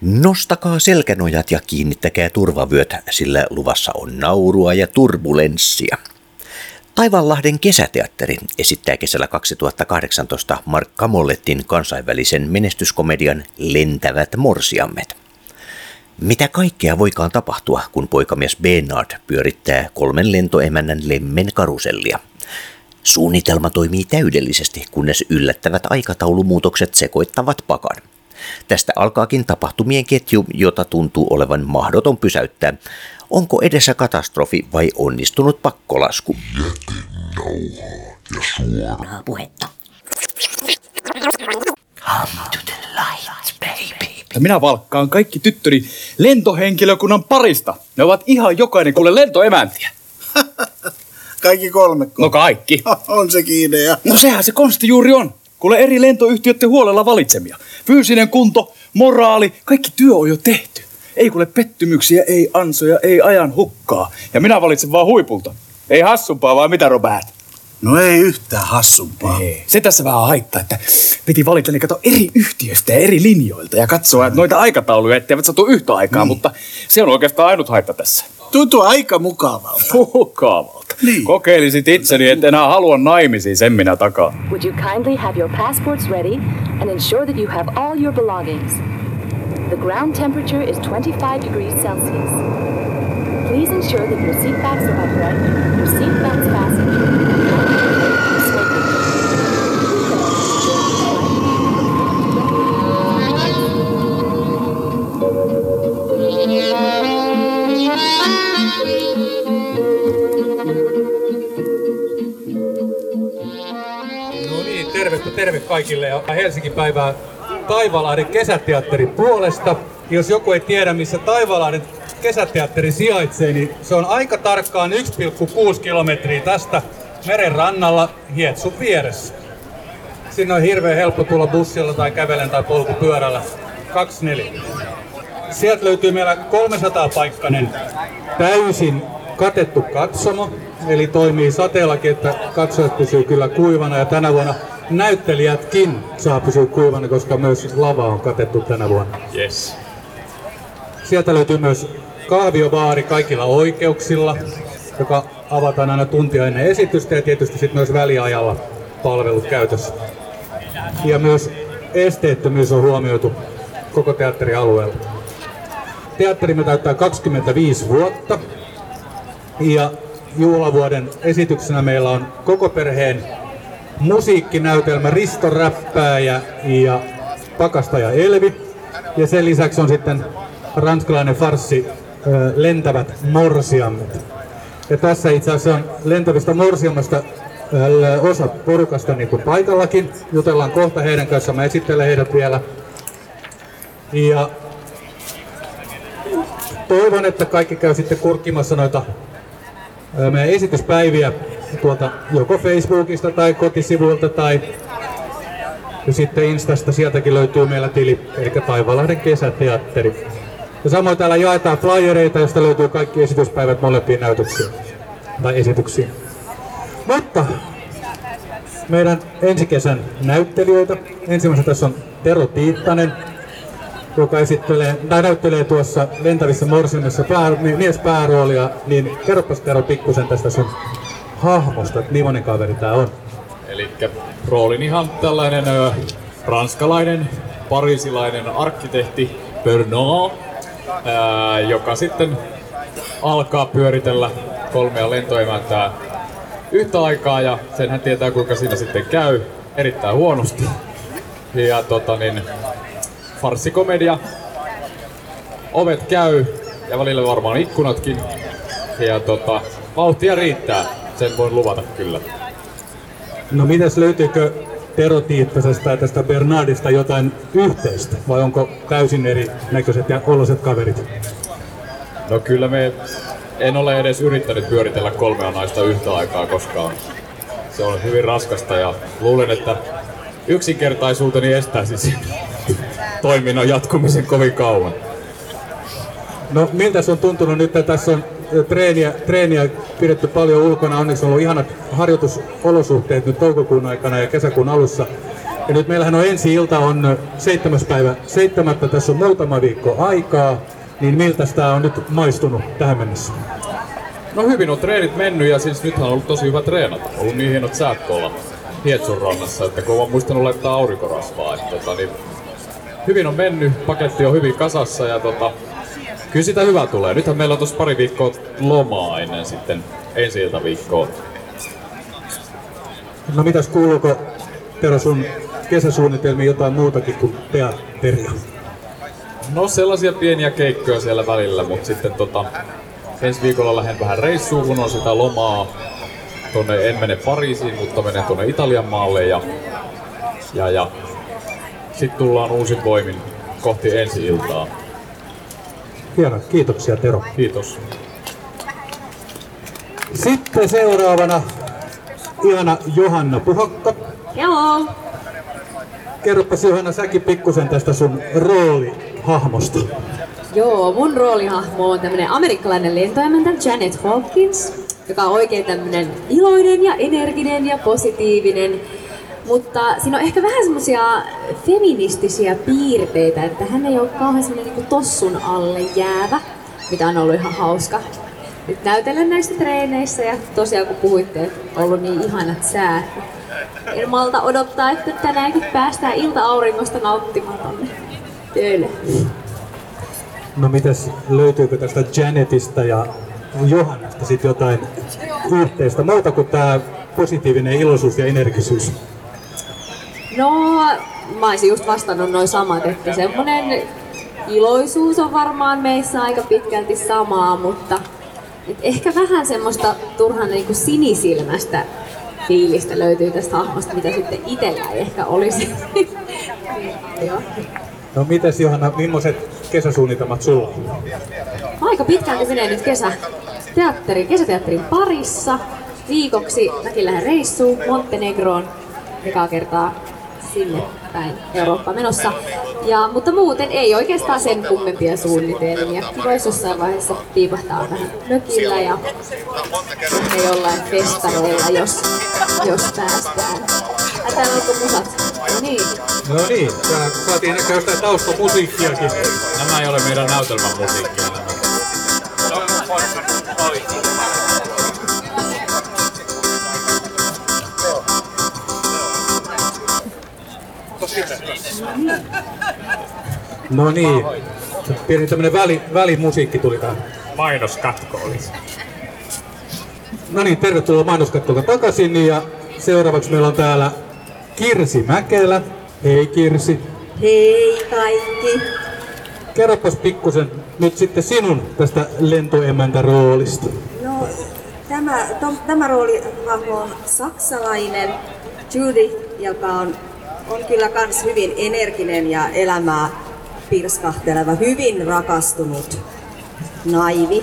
Nostakaa selkänojat ja kiinnittäkää turvavyöt, sillä luvassa on naurua ja turbulenssia. Taivanlahden kesäteatteri esittää kesällä 2018 Mark Kamollettin kansainvälisen menestyskomedian Lentävät morsiammet. Mitä kaikkea voikaan tapahtua, kun poikamies Bernard pyörittää kolmen lentoemännän lemmen karusellia? Suunnitelma toimii täydellisesti, kunnes yllättävät aikataulumuutokset sekoittavat pakan. Tästä alkaakin tapahtumien ketju, jota tuntuu olevan mahdoton pysäyttää. Onko edessä katastrofi vai onnistunut pakkolasku? Ja suoraa puhetta. Come to the light, baby. Ja minä valkkaan kaikki tyttöni lentohenkilökunnan parista. Ne ovat ihan jokainen kuule lentoemäntiä. Kaikki kolme. No kaikki. On sekin idea. No sehän se konsti juuri on. Kuule eri lentoyhtiöiden huolella valitsemia. Fyysinen kunto, moraali, kaikki työ on jo tehty. Ei kuule pettymyksiä, ei ansoja, ei ajan hukkaa. Ja minä valitsen vaan huipulta. Ei hassumpaa, vai mitä Robert? No ei yhtään hassumpaa. Ei. Se tässä vähän haittaa, että piti valita niin kato eri yhtiöistä ja eri linjoilta ja katsoa että noita aikatauluja, etteivät satu yhtä aikaa, Niin. mutta se on oikeastaan ainut haitta tässä. Tuntuu aika mukavalta. Mukaavalta. Niin. Kokeilisit itseni, et enää halua naimisiin, sen minä takaa. Would you kindly have your passports ready and ensure that you have all your belongings? The ground temperature is 25 degrees Celsius. Please ensure that your seat backs are upright, your seat belts fastened, niin, terve, kaikille ja Helsinki päivää Taivalahden kesäteatterin puolesta. Jos joku ei tiedä, missä Taivalahden kesäteatteri sijaitsee, niin se on aika tarkkaan 1,6 kilometriä tästä meren rannalla Hietsun vieressä. Sinne on hirveän helppo tulla bussilla tai kävellen tai polkupyörällä. 24. Sieltä löytyy meillä 300 paikkainen täysin katettu katsomo, eli toimii sateellakin, että katsojat pysyy kyllä kuivana ja tänä vuonna näyttelijätkin saa pysyä kuivana, koska myös lava on katettu tänä vuonna. Yes. Sieltä löytyy myös kahviobaari kaikilla oikeuksilla, joka avataan aina tuntia ennen esitystä ja tietysti sitten myös väliajalla palvelut käytössä. Ja myös esteettömyys on huomioitu koko teatterialueella. Teatterimme täyttää 25 vuotta ja juhlavuoden esityksenä meillä on koko perheen musiikkinäytelmä Risto Räppääjä ja Pakastaja Elvi. Ja sen lisäksi on sitten ranskalainen farssi ö, Lentävät morsiammet. Ja tässä itse asiassa on lentävistä morsiammasta osa porukasta niin kuin paikallakin. Jutellaan kohta heidän kanssaan, mä esittelen heidät vielä. Ja toivon, että kaikki käy sitten kurkkimassa noita meidän esityspäiviä tuolta joko Facebookista tai kotisivuilta tai ja sitten Instasta sieltäkin löytyy meillä tili, eli Taivalahden kesäteatteri. Ja samoin täällä jaetaan flyereita, joista löytyy kaikki esityspäivät molempiin näytöksiin tai esityksiin. Mutta meidän ensi kesän näyttelijöitä. Ensimmäisenä tässä on Tero Tiittanen, joka esittelee, tai näyttelee tuossa lentävissä morsiamissa pää, mi- miespääroolia, niin kerropas Tero pikkusen tästä sun hahmosta, että millainen kaveri tää on. Eli roolin ihan tällainen ö, ranskalainen, parisilainen arkkitehti Bernard, joka sitten alkaa pyöritellä kolmea lentoemäntää yhtä aikaa ja sen hän tietää kuinka siinä sitten käy erittäin huonosti. Ja tota niin, farssikomedia, ovet käy ja välillä varmaan ikkunatkin. Ja tota, vauhtia riittää, sen voin luvata kyllä. No mitäs löytyykö Tero Tiittasesta ja tästä Bernardista jotain yhteistä? Vai onko täysin eri näköiset ja oloset kaverit? No kyllä me en ole edes yrittänyt pyöritellä kolmea naista yhtä aikaa koskaan. Se on hyvin raskasta ja luulen, että yksinkertaisuuteni estäisi sen toiminnan jatkumisen kovin kauan. No miltä se on tuntunut nyt, että tässä on treeniä, treeniä pidetty paljon ulkona. Onneksi on ollut ihanat harjoitusolosuhteet nyt toukokuun aikana ja kesäkuun alussa. Ja nyt meillähän on ensi ilta on 7. päivä 7. Tässä on muutama viikko aikaa. Niin miltä tämä on nyt maistunut tähän mennessä? No hyvin on treenit mennyt ja siis nythän on ollut tosi hyvä treenata. On ollut niin hienot säät tuolla Hietsun rannassa, että kun on muistanut laittaa aurinkorasvaa. Että, tota, niin hyvin on mennyt, paketti on hyvin kasassa ja tota, kyllä sitä hyvä tulee. Nythän meillä on tuossa pari viikkoa lomaa ennen sitten ensi viikkoa. No mitäs kuuluuko Tero sun kesäsuunnitelmiin jotain muutakin kuin teatteria? No sellaisia pieniä keikkoja siellä välillä, mutta sitten tota, ensi viikolla lähden vähän reissuun, kun on sitä lomaa. Tonne, en mene Pariisiin, mutta menen tuonne Italian maalle ja, ja, ja sitten tullaan uusin voimin kohti ensi iltaa. Hienoa, kiitoksia Tero. Kiitos. Sitten seuraavana ihana Johanna Puhakka. Joo. Kerropas Johanna säkin pikkusen tästä sun roolihahmosta. Joo, mun roolihahmo on tämmönen amerikkalainen lentoemäntä Janet Hawkins, joka on oikein tämmönen iloinen ja energinen ja positiivinen. Mutta siinä on ehkä vähän semmosia feministisiä piirteitä, että hän ei ole kauhean semmonen niin tossun alle jäävä, mitä on ollut ihan hauska nyt näytellen näissä treeneissä ja tosiaan kun puhuitte, että on ollut niin ihanat säät, en malta odottaa, että tänäänkin päästään ilta-auringosta nauttimaan tonne töille. No mitäs, löytyykö tästä Janetista ja Johannasta sitten jotain yhteistä, muuta kuin tämä positiivinen iloisuus ja energisyys? No, mä olisin just vastannut noin samat, että semmonen iloisuus on varmaan meissä aika pitkälti samaa, mutta et ehkä vähän semmoista turhan niin kuin sinisilmästä fiilistä löytyy tästä hahmosta, mitä sitten itsellä ei ehkä olisi. No mites Johanna, millaiset kesäsuunnitelmat sulla on? Aika pitkälti menee nyt kesä teatteri, kesäteatterin parissa. Viikoksi mäkin lähden reissuun Montenegroon ekaa kertaa sinne päin Eurooppa menossa. Ja, mutta muuten ei oikeastaan sen kummempia suunnitelmia. Voisi jossain vaiheessa piipahtaa vähän mökillä ja ehkä jollain festareilla, jos, jos päästään. Ai täällä onko musat? No niin. No niin, täällä saatiin ehkä jostain taustamusiikkiakin. Nämä ei ole meidän näytelmän musiikkia. Nämä. No niin, pieni tämmönen väli, välimusiikki tuli tähän. Mainoskatko olisi. No niin, tervetuloa mainoskattolta takaisin ja seuraavaksi meillä on täällä Kirsi Mäkelä. Hei Kirsi. Hei kaikki. Kerropas pikkusen nyt sitten sinun tästä lentoemäntä roolista. No, tämä, to, tämä rooli on saksalainen Judy, joka on, on kyllä kans hyvin energinen ja elämää pirskahteleva, hyvin rakastunut naivi,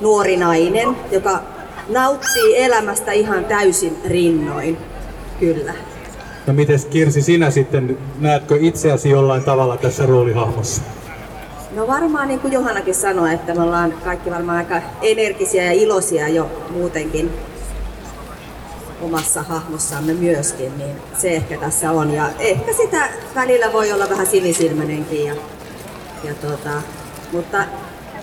nuori nainen, joka nauttii elämästä ihan täysin rinnoin. Kyllä. No mites Kirsi, sinä sitten, näetkö itseäsi jollain tavalla tässä roolihahmossa? No varmaan niin kuin Johannakin sanoi, että me ollaan kaikki varmaan aika energisiä ja iloisia jo muutenkin omassa hahmossamme myöskin, niin se ehkä tässä on. Ja ehkä sitä välillä voi olla vähän sinisilmäinenkin, ja, ja tota, mutta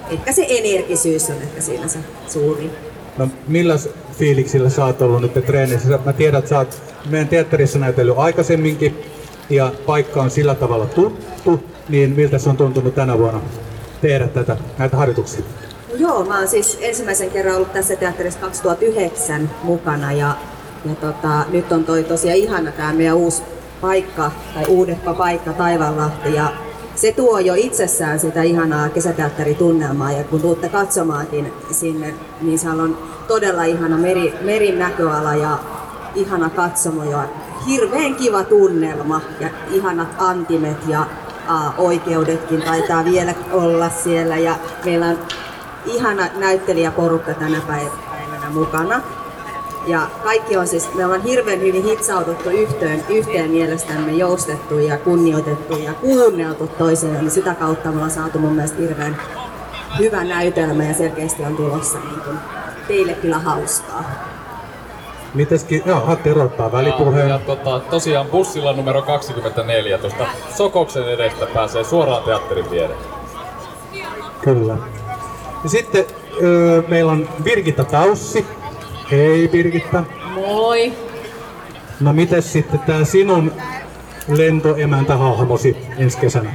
ehkä se energisyys on ehkä siinä se suurin. No millä fiiliksillä sä oot ollut nyt treenissä? Mä tiedän, että sä oot meidän teatterissa näytellyt aikaisemminkin ja paikka on sillä tavalla tuttu, niin miltä se on tuntunut tänä vuonna tehdä tätä, näitä harjoituksia? Joo, mä oon siis ensimmäisen kerran ollut tässä teatterissa 2009 mukana ja, ja tota, nyt on toi tosiaan ihana tämä meidän uusi paikka, tai uudekka paikka Taivanlahti. Ja se tuo jo itsessään sitä ihanaa kesäteatteritunnelmaa. Ja kun tuutte katsomaankin sinne, niin siellä on todella ihana meri, merin näköala ja ihana katsomo ja hirveän kiva tunnelma ja ihanat antimet ja a, oikeudetkin taitaa vielä olla siellä. Ja meillä on ihana näyttelijäporukka tänä päivänä mukana. Ja kaikki on siis, me ollaan hirveän hyvin hitsaututtu yhteen, yhteen mielestämme joustettu ja kunnioitettu ja kuunneltu toiseen. Eli sitä kautta me ollaan saatu mun mielestä hirveän hyvä näytelmä ja selkeästi on tulossa niin kuin teille kyllä hauskaa. Mitenkin, joo, Tero ottaa välipuheen. Ja, ja tota, tosiaan bussilla numero 24 tuosta Sokoksen edestä pääsee suoraan teatterin viereen. Kyllä. Ja sitten öö, meillä on Birgitta Taussi. Hei Birgitta. Moi. No mites sitten tää sinun lentoemäntähahmosi ensi kesänä?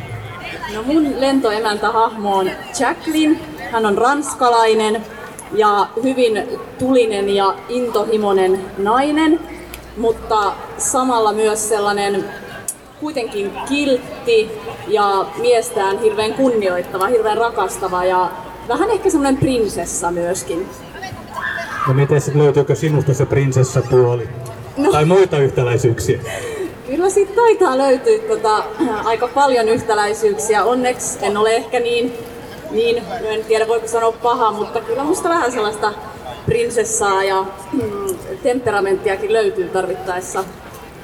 No mun lentoemäntähahmo on Jacqueline. Hän on ranskalainen ja hyvin tulinen ja intohimoinen nainen, mutta samalla myös sellainen kuitenkin kiltti ja miestään hirveän kunnioittava, hirveän rakastava ja vähän ehkä semmoinen prinsessa myöskin. No miten löytyykö sinusta se prinsessapuoli? No. Tai muita yhtäläisyyksiä? Kyllä siitä taitaa löytyä tota, aika paljon yhtäläisyyksiä. Onneksi en ole ehkä niin, niin, no en tiedä voiko sanoa paha, mutta kyllä musta vähän sellaista prinsessaa ja mm, temperamenttiakin löytyy tarvittaessa.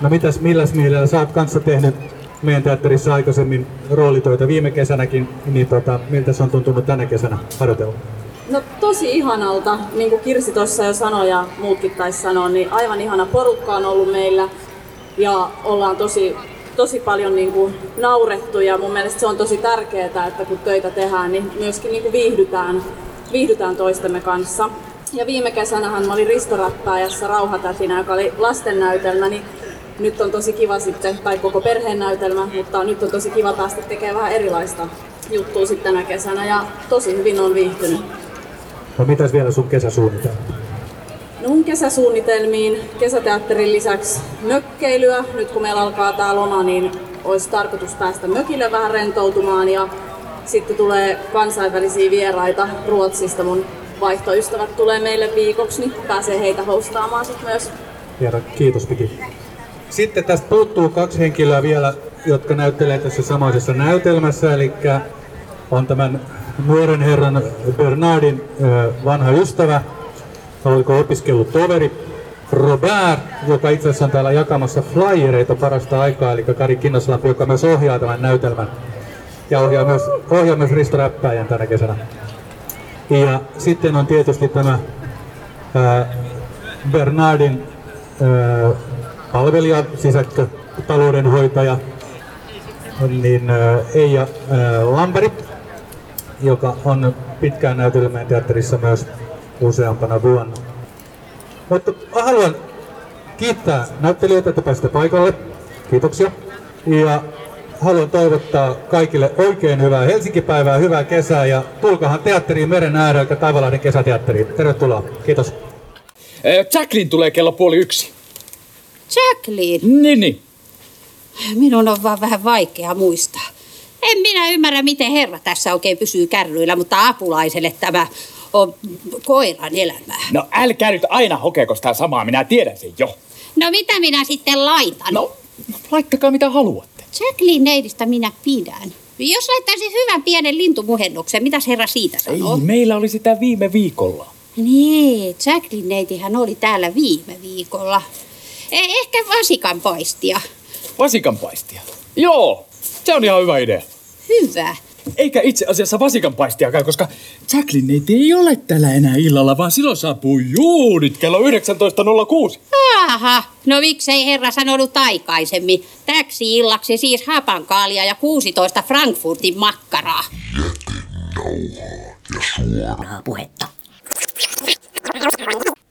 No mitäs, milläs mielellä sä oot kanssa tehnyt meidän teatterissa aikaisemmin roolitöitä viime kesänäkin, niin tota, miltä se on tuntunut tänä kesänä harjoitella? No tosi ihanalta, niin kuin Kirsi tuossa jo sanoi ja muutkin taisi sanoa, niin aivan ihana porukka on ollut meillä ja ollaan tosi, tosi paljon niin kuin naurettu ja mun mielestä se on tosi tärkeää, että kun töitä tehdään, niin myöskin niin kuin viihdytään, viihdytään toistemme kanssa. Ja viime kesänähän mä olin Ristoräppääjässä Rauhatätinä, joka oli lastennäytelmä, niin nyt on tosi kiva sitten, tai koko perheen näytelmä, mutta nyt on tosi kiva päästä tekemään vähän erilaista juttua sitten tänä kesänä ja tosi hyvin on viihtynyt. No mitäs vielä sun kesäsuunnitelma? No mun kesäsuunnitelmiin kesäteatterin lisäksi mökkeilyä. Nyt kun meillä alkaa tää loma, niin olisi tarkoitus päästä mökille vähän rentoutumaan ja sitten tulee kansainvälisiä vieraita Ruotsista. Mun vaihtoystävät tulee meille viikoksi, niin pääsee heitä hostaamaan sitten myös. Hieno, kiitos Piki. Sitten tästä puuttuu kaksi henkilöä vielä, jotka näyttelee tässä samaisessa näytelmässä, eli on tämän nuoren herran Bernardin vanha ystävä, oliko opiskellut toveri Robert, joka itse asiassa on täällä jakamassa flyereita parasta aikaa, eli Kari Kinnoslampi, joka myös ohjaa tämän näytelmän. Ja ohjaa myös, ohjaa myös Risto Räppäjän tänä kesänä. Ja sitten on tietysti tämä ää, Bernardin ää, palvelija, sisäkkö, taloudenhoitaja, niin ää, Eija ää, Lamberi, joka on pitkään näytelmään teatterissa myös useampana vuonna. Mutta haluan kiittää näyttelijöitä, että pääsitte paikalle. Kiitoksia. Ja haluan toivottaa kaikille oikein hyvää Helsinki-päivää, hyvää kesää ja tulkahan teatteriin meren ääreltä Taivalahden kesäteatteriin. Tervetuloa. Kiitos. Äh, Jacqueline tulee kello puoli yksi. Jacqueline? Niin, niin. Minun on vaan vähän vaikea muistaa. En minä ymmärrä, miten herra tässä oikein pysyy kärryillä, mutta apulaiselle tämä on koiran elämää. No älkää nyt aina hokeeko sitä samaa, minä tiedän sen jo. No mitä minä sitten laitan? No, laittakaa mitä haluatte. Jacqueline neidistä minä pidän. Jos laittaisin hyvän pienen lintumuhennuksen, mitä herra siitä sanoo? Ei, meillä oli sitä viime viikolla. Niin, Jacqueline neitihän oli täällä viime viikolla. Eh, ehkä vasikanpaistia. Vasikanpaistia? Joo, se on ihan hyvä idea. Hyvä. Eikä itse asiassa vasikanpaistiakaan, koska Jacqueline neiti ei ole täällä enää illalla, vaan silloin saapuu juunit kello 19.06. Aha, no miksei herra sanonut aikaisemmin? Täksi illaksi siis hapankaalia ja 16 Frankfurtin makkaraa. Jätenauhaa ja suoraa puhetta.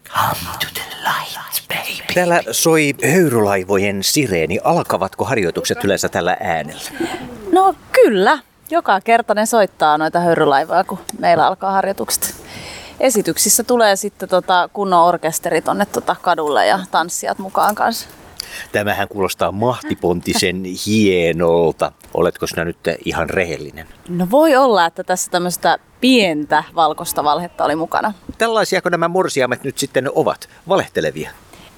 Come to the light, baby. Täällä soi höyrylaivojen sireeni. Alkavatko harjoitukset yleensä tällä äänellä? No kyllä. Joka kerta ne soittaa noita höyrylaivoja, kun meillä alkaa harjoitukset. Esityksissä tulee sitten tota kunnon orkesteri tonne tota kadulle ja tanssijat mukaan kanssa. Tämähän kuulostaa mahtipontisen hienolta. Oletko sinä nyt ihan rehellinen? No voi olla, että tässä tämmöistä pientä valkoista valhetta oli mukana. Tällaisiako nämä morsiamet nyt sitten ovat? Valehtelevia?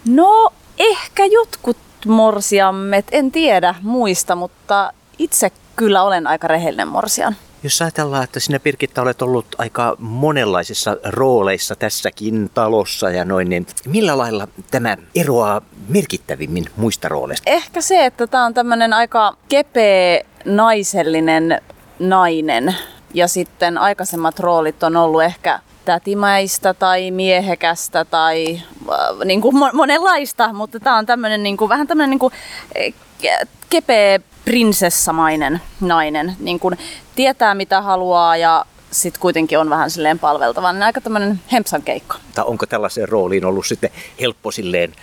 No ehkä jotkut morsiammet, en tiedä muista, mutta itse kyllä olen aika rehellinen morsian. Jos ajatellaan, että sinä Pirkitta olet ollut aika monenlaisissa rooleissa tässäkin talossa ja noin, niin millä lailla tämä eroaa merkittävimmin muista rooleista? Ehkä se, että tämä on tämmöinen aika kepeä naisellinen nainen ja sitten aikaisemmat roolit on ollut ehkä tätimäistä tai miehekästä tai äh, niin kuin mo- monenlaista, mutta tämä on tämmöinen niin kuin, vähän tämmöinen niin kuin, eh, ke- kepeä prinsessamainen nainen. Niin kuin, tietää mitä haluaa ja sitten kuitenkin on vähän silleen palveltava. Niin aika tämmöinen hempsan keikka. Onko tällaiseen rooliin ollut sitten helppo silleen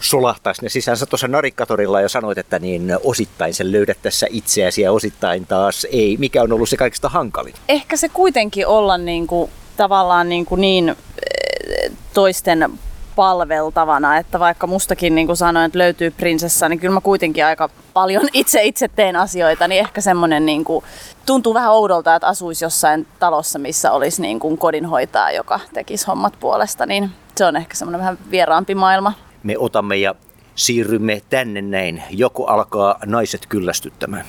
solahtaa sinne sisäänsä tuossa narikkatorilla ja sanoit, että niin osittain sen löydät tässä itseäsi ja osittain taas ei. Mikä on ollut se kaikista hankalin? Ehkä se kuitenkin olla niin kuin, tavallaan niin, kuin niin eh, toisten palveltavana, että vaikka mustakin niin kuin sanoin, että löytyy prinsessa, niin kyllä mä kuitenkin aika paljon itse itse teen asioita, niin ehkä semmoinen niin kuin, tuntuu vähän oudolta, että asuisi jossain talossa, missä olisi niin kuin kodinhoitaja, joka tekisi hommat puolesta, niin se on ehkä semmoinen vähän vieraampi maailma. Me otamme ja siirrymme tänne näin. Joku alkaa naiset kyllästyttämään.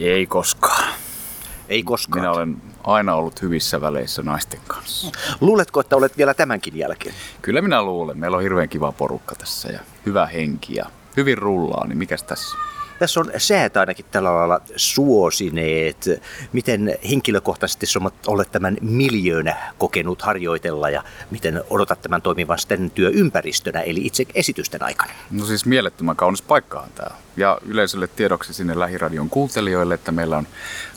Ei koskaan. Ei koskaan. Minä olen aina ollut hyvissä väleissä naisten kanssa. Luuletko, että olet vielä tämänkin jälkeen? Kyllä minä luulen. Meillä on hirveän kiva porukka tässä ja hyvä henki ja hyvin rullaa, niin mikäs tässä? Tässä on säät ainakin tällä lailla suosineet. Miten henkilökohtaisesti olet tämän miljöönä kokenut harjoitella ja miten odotat tämän toimivan sitten työympäristönä, eli itse esitysten aikana? No siis mielettömän kaunis paikkahan tämä. Ja yleisölle tiedoksi sinne Lähiradion kuuntelijoille, että meillä on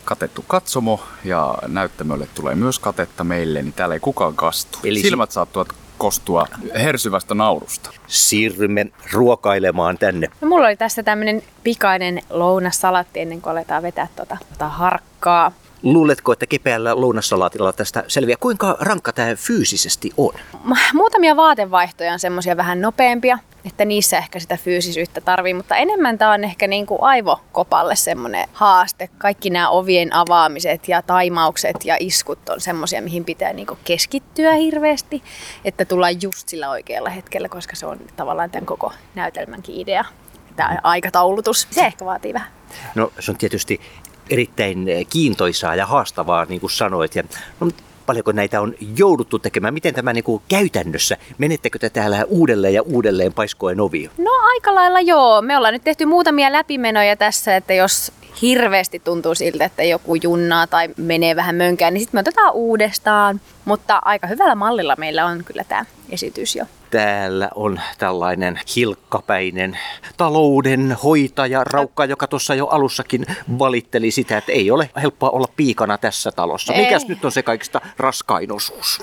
katettu katsomo ja näyttämölle tulee myös katetta meille, niin täällä ei kukaan kastu. Eli Eli si- Silmät saattavat kostua hersyvästä naurusta. Siirrymme ruokailemaan tänne. No, mulla oli tässä tämmönen pikainen lounassalatti ennen kuin aletaan vetää tota, tota harkkaa. Luuletko, että kepeällä lounassalaatilla tästä selviää? Kuinka rankka tämä fyysisesti on? Muutamia vaatevaihtoja on semmoisia vähän nopeampia, että niissä ehkä sitä fyysisyyttä tarvii, mutta enemmän tämä on ehkä niin kuin aivokopalle semmoinen haaste. Kaikki nämä ovien avaamiset ja taimaukset ja iskut on semmoisia, mihin pitää niin kuin keskittyä hirveästi, että tullaan just sillä oikealla hetkellä, koska se on tavallaan tämän koko näytelmänkin idea. Tämä aikataulutus, se ehkä vaatii vähän. No se on tietysti erittäin kiintoisaa ja haastavaa, niin kuin sanoit. Ja, no, paljonko näitä on jouduttu tekemään? Miten tämä niin kuin käytännössä? Menettekö te täällä uudelleen ja uudelleen paiskoen ovia? No aika lailla joo. Me ollaan nyt tehty muutamia läpimenoja tässä, että jos hirveästi tuntuu siltä, että joku junnaa tai menee vähän mönkään, niin sitten me otetaan uudestaan. Mutta aika hyvällä mallilla meillä on kyllä tämä esitys jo. Täällä on tällainen hilkkapäinen talouden hoitaja, raukka, joka tuossa jo alussakin valitteli sitä, että ei ole helppoa olla piikana tässä talossa. Ei. Mikäs nyt on se kaikista raskain osuus?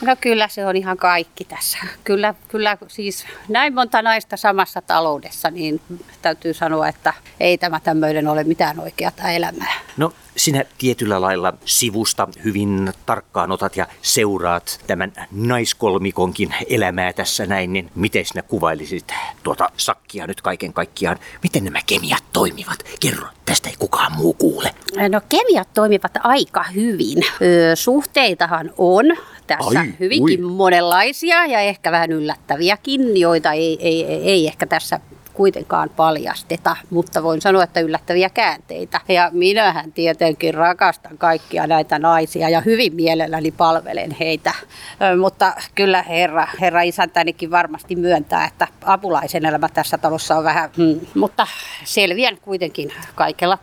No kyllä se on ihan kaikki tässä. Kyllä, kyllä siis näin monta naista samassa taloudessa, niin täytyy sanoa, että ei tämä tämmöinen ole mitään oikeata elämää. No, sinä tietyllä lailla sivusta hyvin tarkkaan otat ja seuraat tämän naiskolmikonkin elämää tässä näin, niin miten sinä kuvailisit tuota sakkia nyt kaiken kaikkiaan? Miten nämä kemiat toimivat? Kerro, tästä ei kukaan muu kuule. No kemiat toimivat aika hyvin. Öö, suhteitahan on tässä Ai, hyvinkin ui. monenlaisia ja ehkä vähän yllättäviäkin, joita ei, ei, ei ehkä tässä kuitenkaan paljasteta, mutta voin sanoa, että yllättäviä käänteitä. Ja minähän tietenkin rakastan kaikkia näitä naisia ja hyvin mielelläni palvelen heitä. Mutta kyllä herra, herra isäntänikin varmasti myöntää, että apulaisen elämä tässä talossa on vähän, hmm, mutta selviän kuitenkin kaikella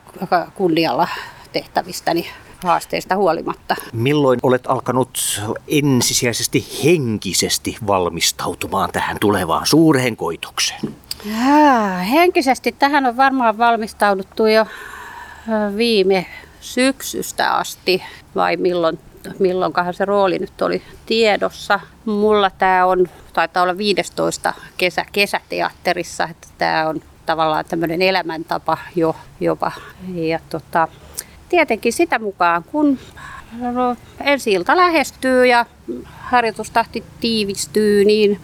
kunnialla tehtävistäni haasteista huolimatta. Milloin olet alkanut ensisijaisesti henkisesti valmistautumaan tähän tulevaan suureen koitokseen? Jaa, henkisesti tähän on varmaan valmistauduttu jo viime syksystä asti, vai milloin, milloinkahan se rooli nyt oli tiedossa. Mulla tämä on, taitaa olla 15 kesä, kesäteatterissa, että tämä on tavallaan tämmöinen elämäntapa jo jopa. Ja tota, tietenkin sitä mukaan, kun ensi ilta lähestyy ja harjoitustahti tiivistyy, niin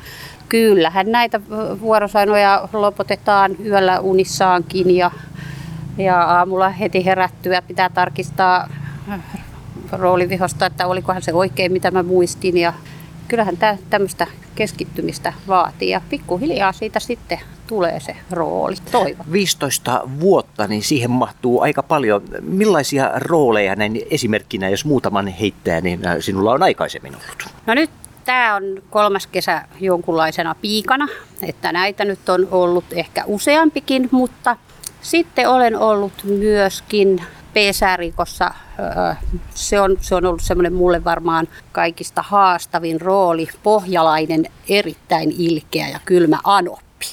kyllähän näitä vuorosanoja lopetetaan yöllä unissaankin ja, ja aamulla heti herättyä pitää tarkistaa roolivihosta, että olikohan se oikein, mitä mä muistin. Ja kyllähän tämä tämmöistä keskittymistä vaatii ja pikkuhiljaa siitä sitten tulee se rooli. Toivon. 15 vuotta, niin siihen mahtuu aika paljon. Millaisia rooleja näin esimerkkinä, jos muutaman heittää, niin äh, sinulla on aikaisemmin ollut? No nyt tämä on kolmas kesä jonkunlaisena piikana, että näitä nyt on ollut ehkä useampikin, mutta sitten olen ollut myöskin pesärikossa. Öö, Se on, se on ollut semmoinen mulle varmaan kaikista haastavin rooli. Pohjalainen, erittäin ilkeä ja kylmä anoppi.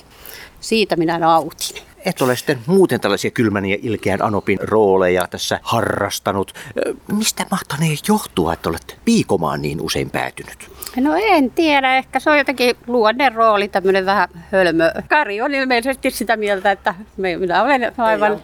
Siitä minä nautin. Et ole sitten muuten tällaisia kylmän ja ilkeän Anopin rooleja tässä harrastanut. Ö, Mistä mahtanee johtua, että olet piikomaan niin usein päätynyt? No en tiedä, ehkä se on jotenkin luonne rooli, tämmöinen vähän hölmö. Kari on ilmeisesti sitä mieltä, että me- minä olen aivan...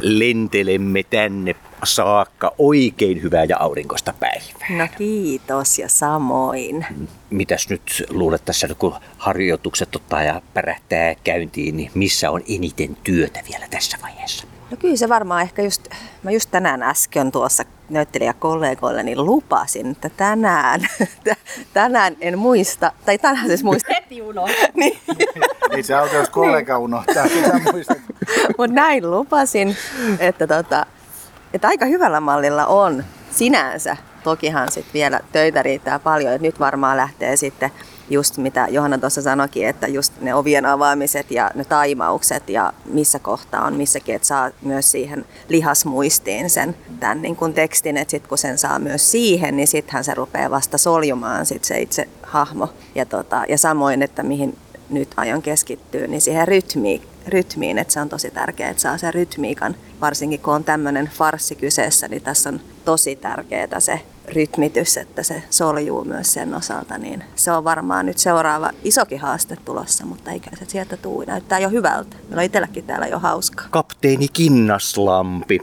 Lentelemme tänne saakka oikein hyvää ja aurinkoista päivää. No kiitos ja samoin. Mitäs nyt luulet tässä, kun harjoitukset ottaa ja pärähtää käyntiin, niin missä on eniten työtä vielä tässä vaiheessa? No kyllä se varmaan ehkä just, mä just tänään äsken tuossa näyttelijäkollegoilleni lupasin, että tänään, tänään en muista, tai tänään siis muista. Heti unohtaa. niin. Ei se auta, jos kollega unohtaa. Mitä muistat? Mutta näin lupasin, että, tota, että aika hyvällä mallilla on sinänsä. Tokihan sitten vielä töitä riittää paljon, että nyt varmaan lähtee sitten just mitä Johanna tuossa sanoikin, että just ne ovien avaamiset ja ne taimaukset ja missä kohtaa on missäkin, että saa myös siihen lihasmuistiin sen tämän niin kuin tekstin, että sitten kun sen saa myös siihen, niin sittenhän se rupeaa vasta soljumaan sit se itse hahmo. Ja, tota, ja samoin, että mihin nyt aion keskittyä, niin siihen rytmiin, rytmiin, että se on tosi tärkeää, että saa sen rytmiikan. Varsinkin kun on tämmöinen farssi kyseessä, niin tässä on tosi tärkeää se rytmitys, että se soljuu myös sen osalta, niin se on varmaan nyt seuraava isokin haaste tulossa, mutta eikä se sieltä tuu. Näyttää jo hyvältä. Meillä on itselläkin täällä jo hauskaa. Kapteeni Kinnaslampi.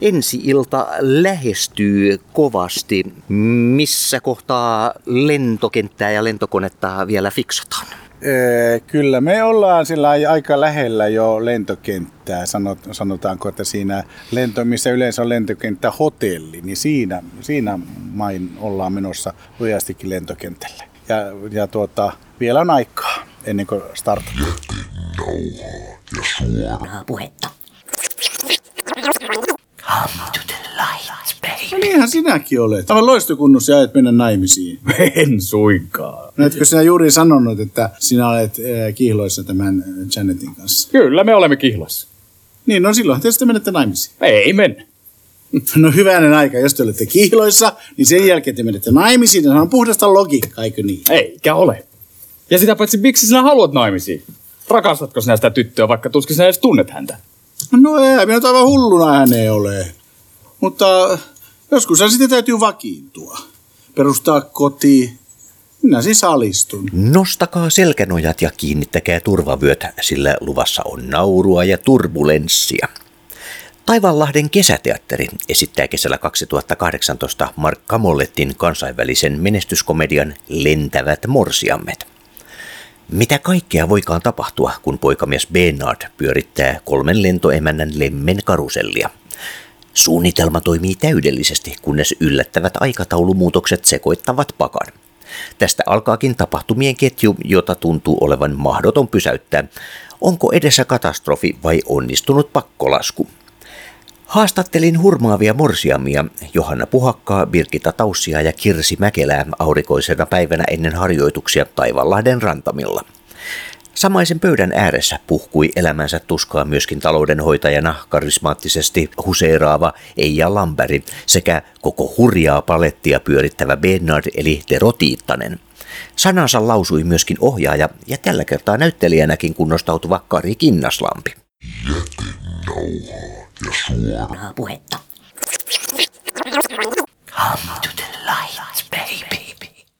Ensi ilta lähestyy kovasti. Missä kohtaa lentokenttää ja lentokonetta vielä fiksataan? Öö, Kyllä, me ollaan sillä aika lähellä jo lentokenttää. Sanot, sanotaanko, että siinä lento, missä yleensä on lentokenttä hotelli, niin siinä, siinä main ollaan menossa lujastikin lentokentälle. Ja, ja tuota, vielä on aikaa ennen kuin startataan. ja suora. Puhetta. No niinhän sinäkin olet. Aivan loistokunnossa ja et mennä naimisiin. En suinkaan. No etkö sinä juuri sanonut, että sinä olet äh, kiihloissa tämän äh, Janetin kanssa? Kyllä, me olemme kihloissa. Niin, no silloin te sitten menette naimisiin. Ei mennä. No hyvänen aika, jos te olette kiihloissa, niin sen jälkeen te menette naimisiin. Se on puhdasta logiikkaa, eikö niin? Eikä ole. Ja sitä paitsi, miksi sinä haluat naimisiin? Rakastatko sinä sitä tyttöä, vaikka tuskin sinä edes tunnet häntä? No ei, minä nyt aivan hulluna hän ei ole. Mutta joskus sitten täytyy vakiintua. Perustaa koti. Minä siis alistun. Nostakaa selkänojat ja kiinnittäkää turvavyöt, sillä luvassa on naurua ja turbulenssia. Taivanlahden kesäteatteri esittää kesällä 2018 Mark Kamollettin kansainvälisen menestyskomedian Lentävät morsiammet. Mitä kaikkea voikaan tapahtua, kun poikamies Bernard pyörittää kolmen lentoemännän lemmen karusellia? Suunnitelma toimii täydellisesti, kunnes yllättävät aikataulumuutokset sekoittavat pakan. Tästä alkaakin tapahtumien ketju, jota tuntuu olevan mahdoton pysäyttää. Onko edessä katastrofi vai onnistunut pakkolasku? Haastattelin hurmaavia morsiamia Johanna Puhakkaa, Birgitta Taussia ja Kirsi Mäkelää aurinkoisena päivänä ennen harjoituksia Taivanlahden rantamilla. Samaisen pöydän ääressä puhkui elämänsä tuskaa myöskin taloudenhoitajana karismaattisesti huseeraava Eija Lamberi sekä koko hurjaa palettia pyörittävä Bernard eli Tero Tiittanen. Sanansa lausui myöskin ohjaaja ja tällä kertaa näyttelijänäkin kunnostautuva Kari Kinnaslampi. ja suora. Puhetta. Come to the light, baby.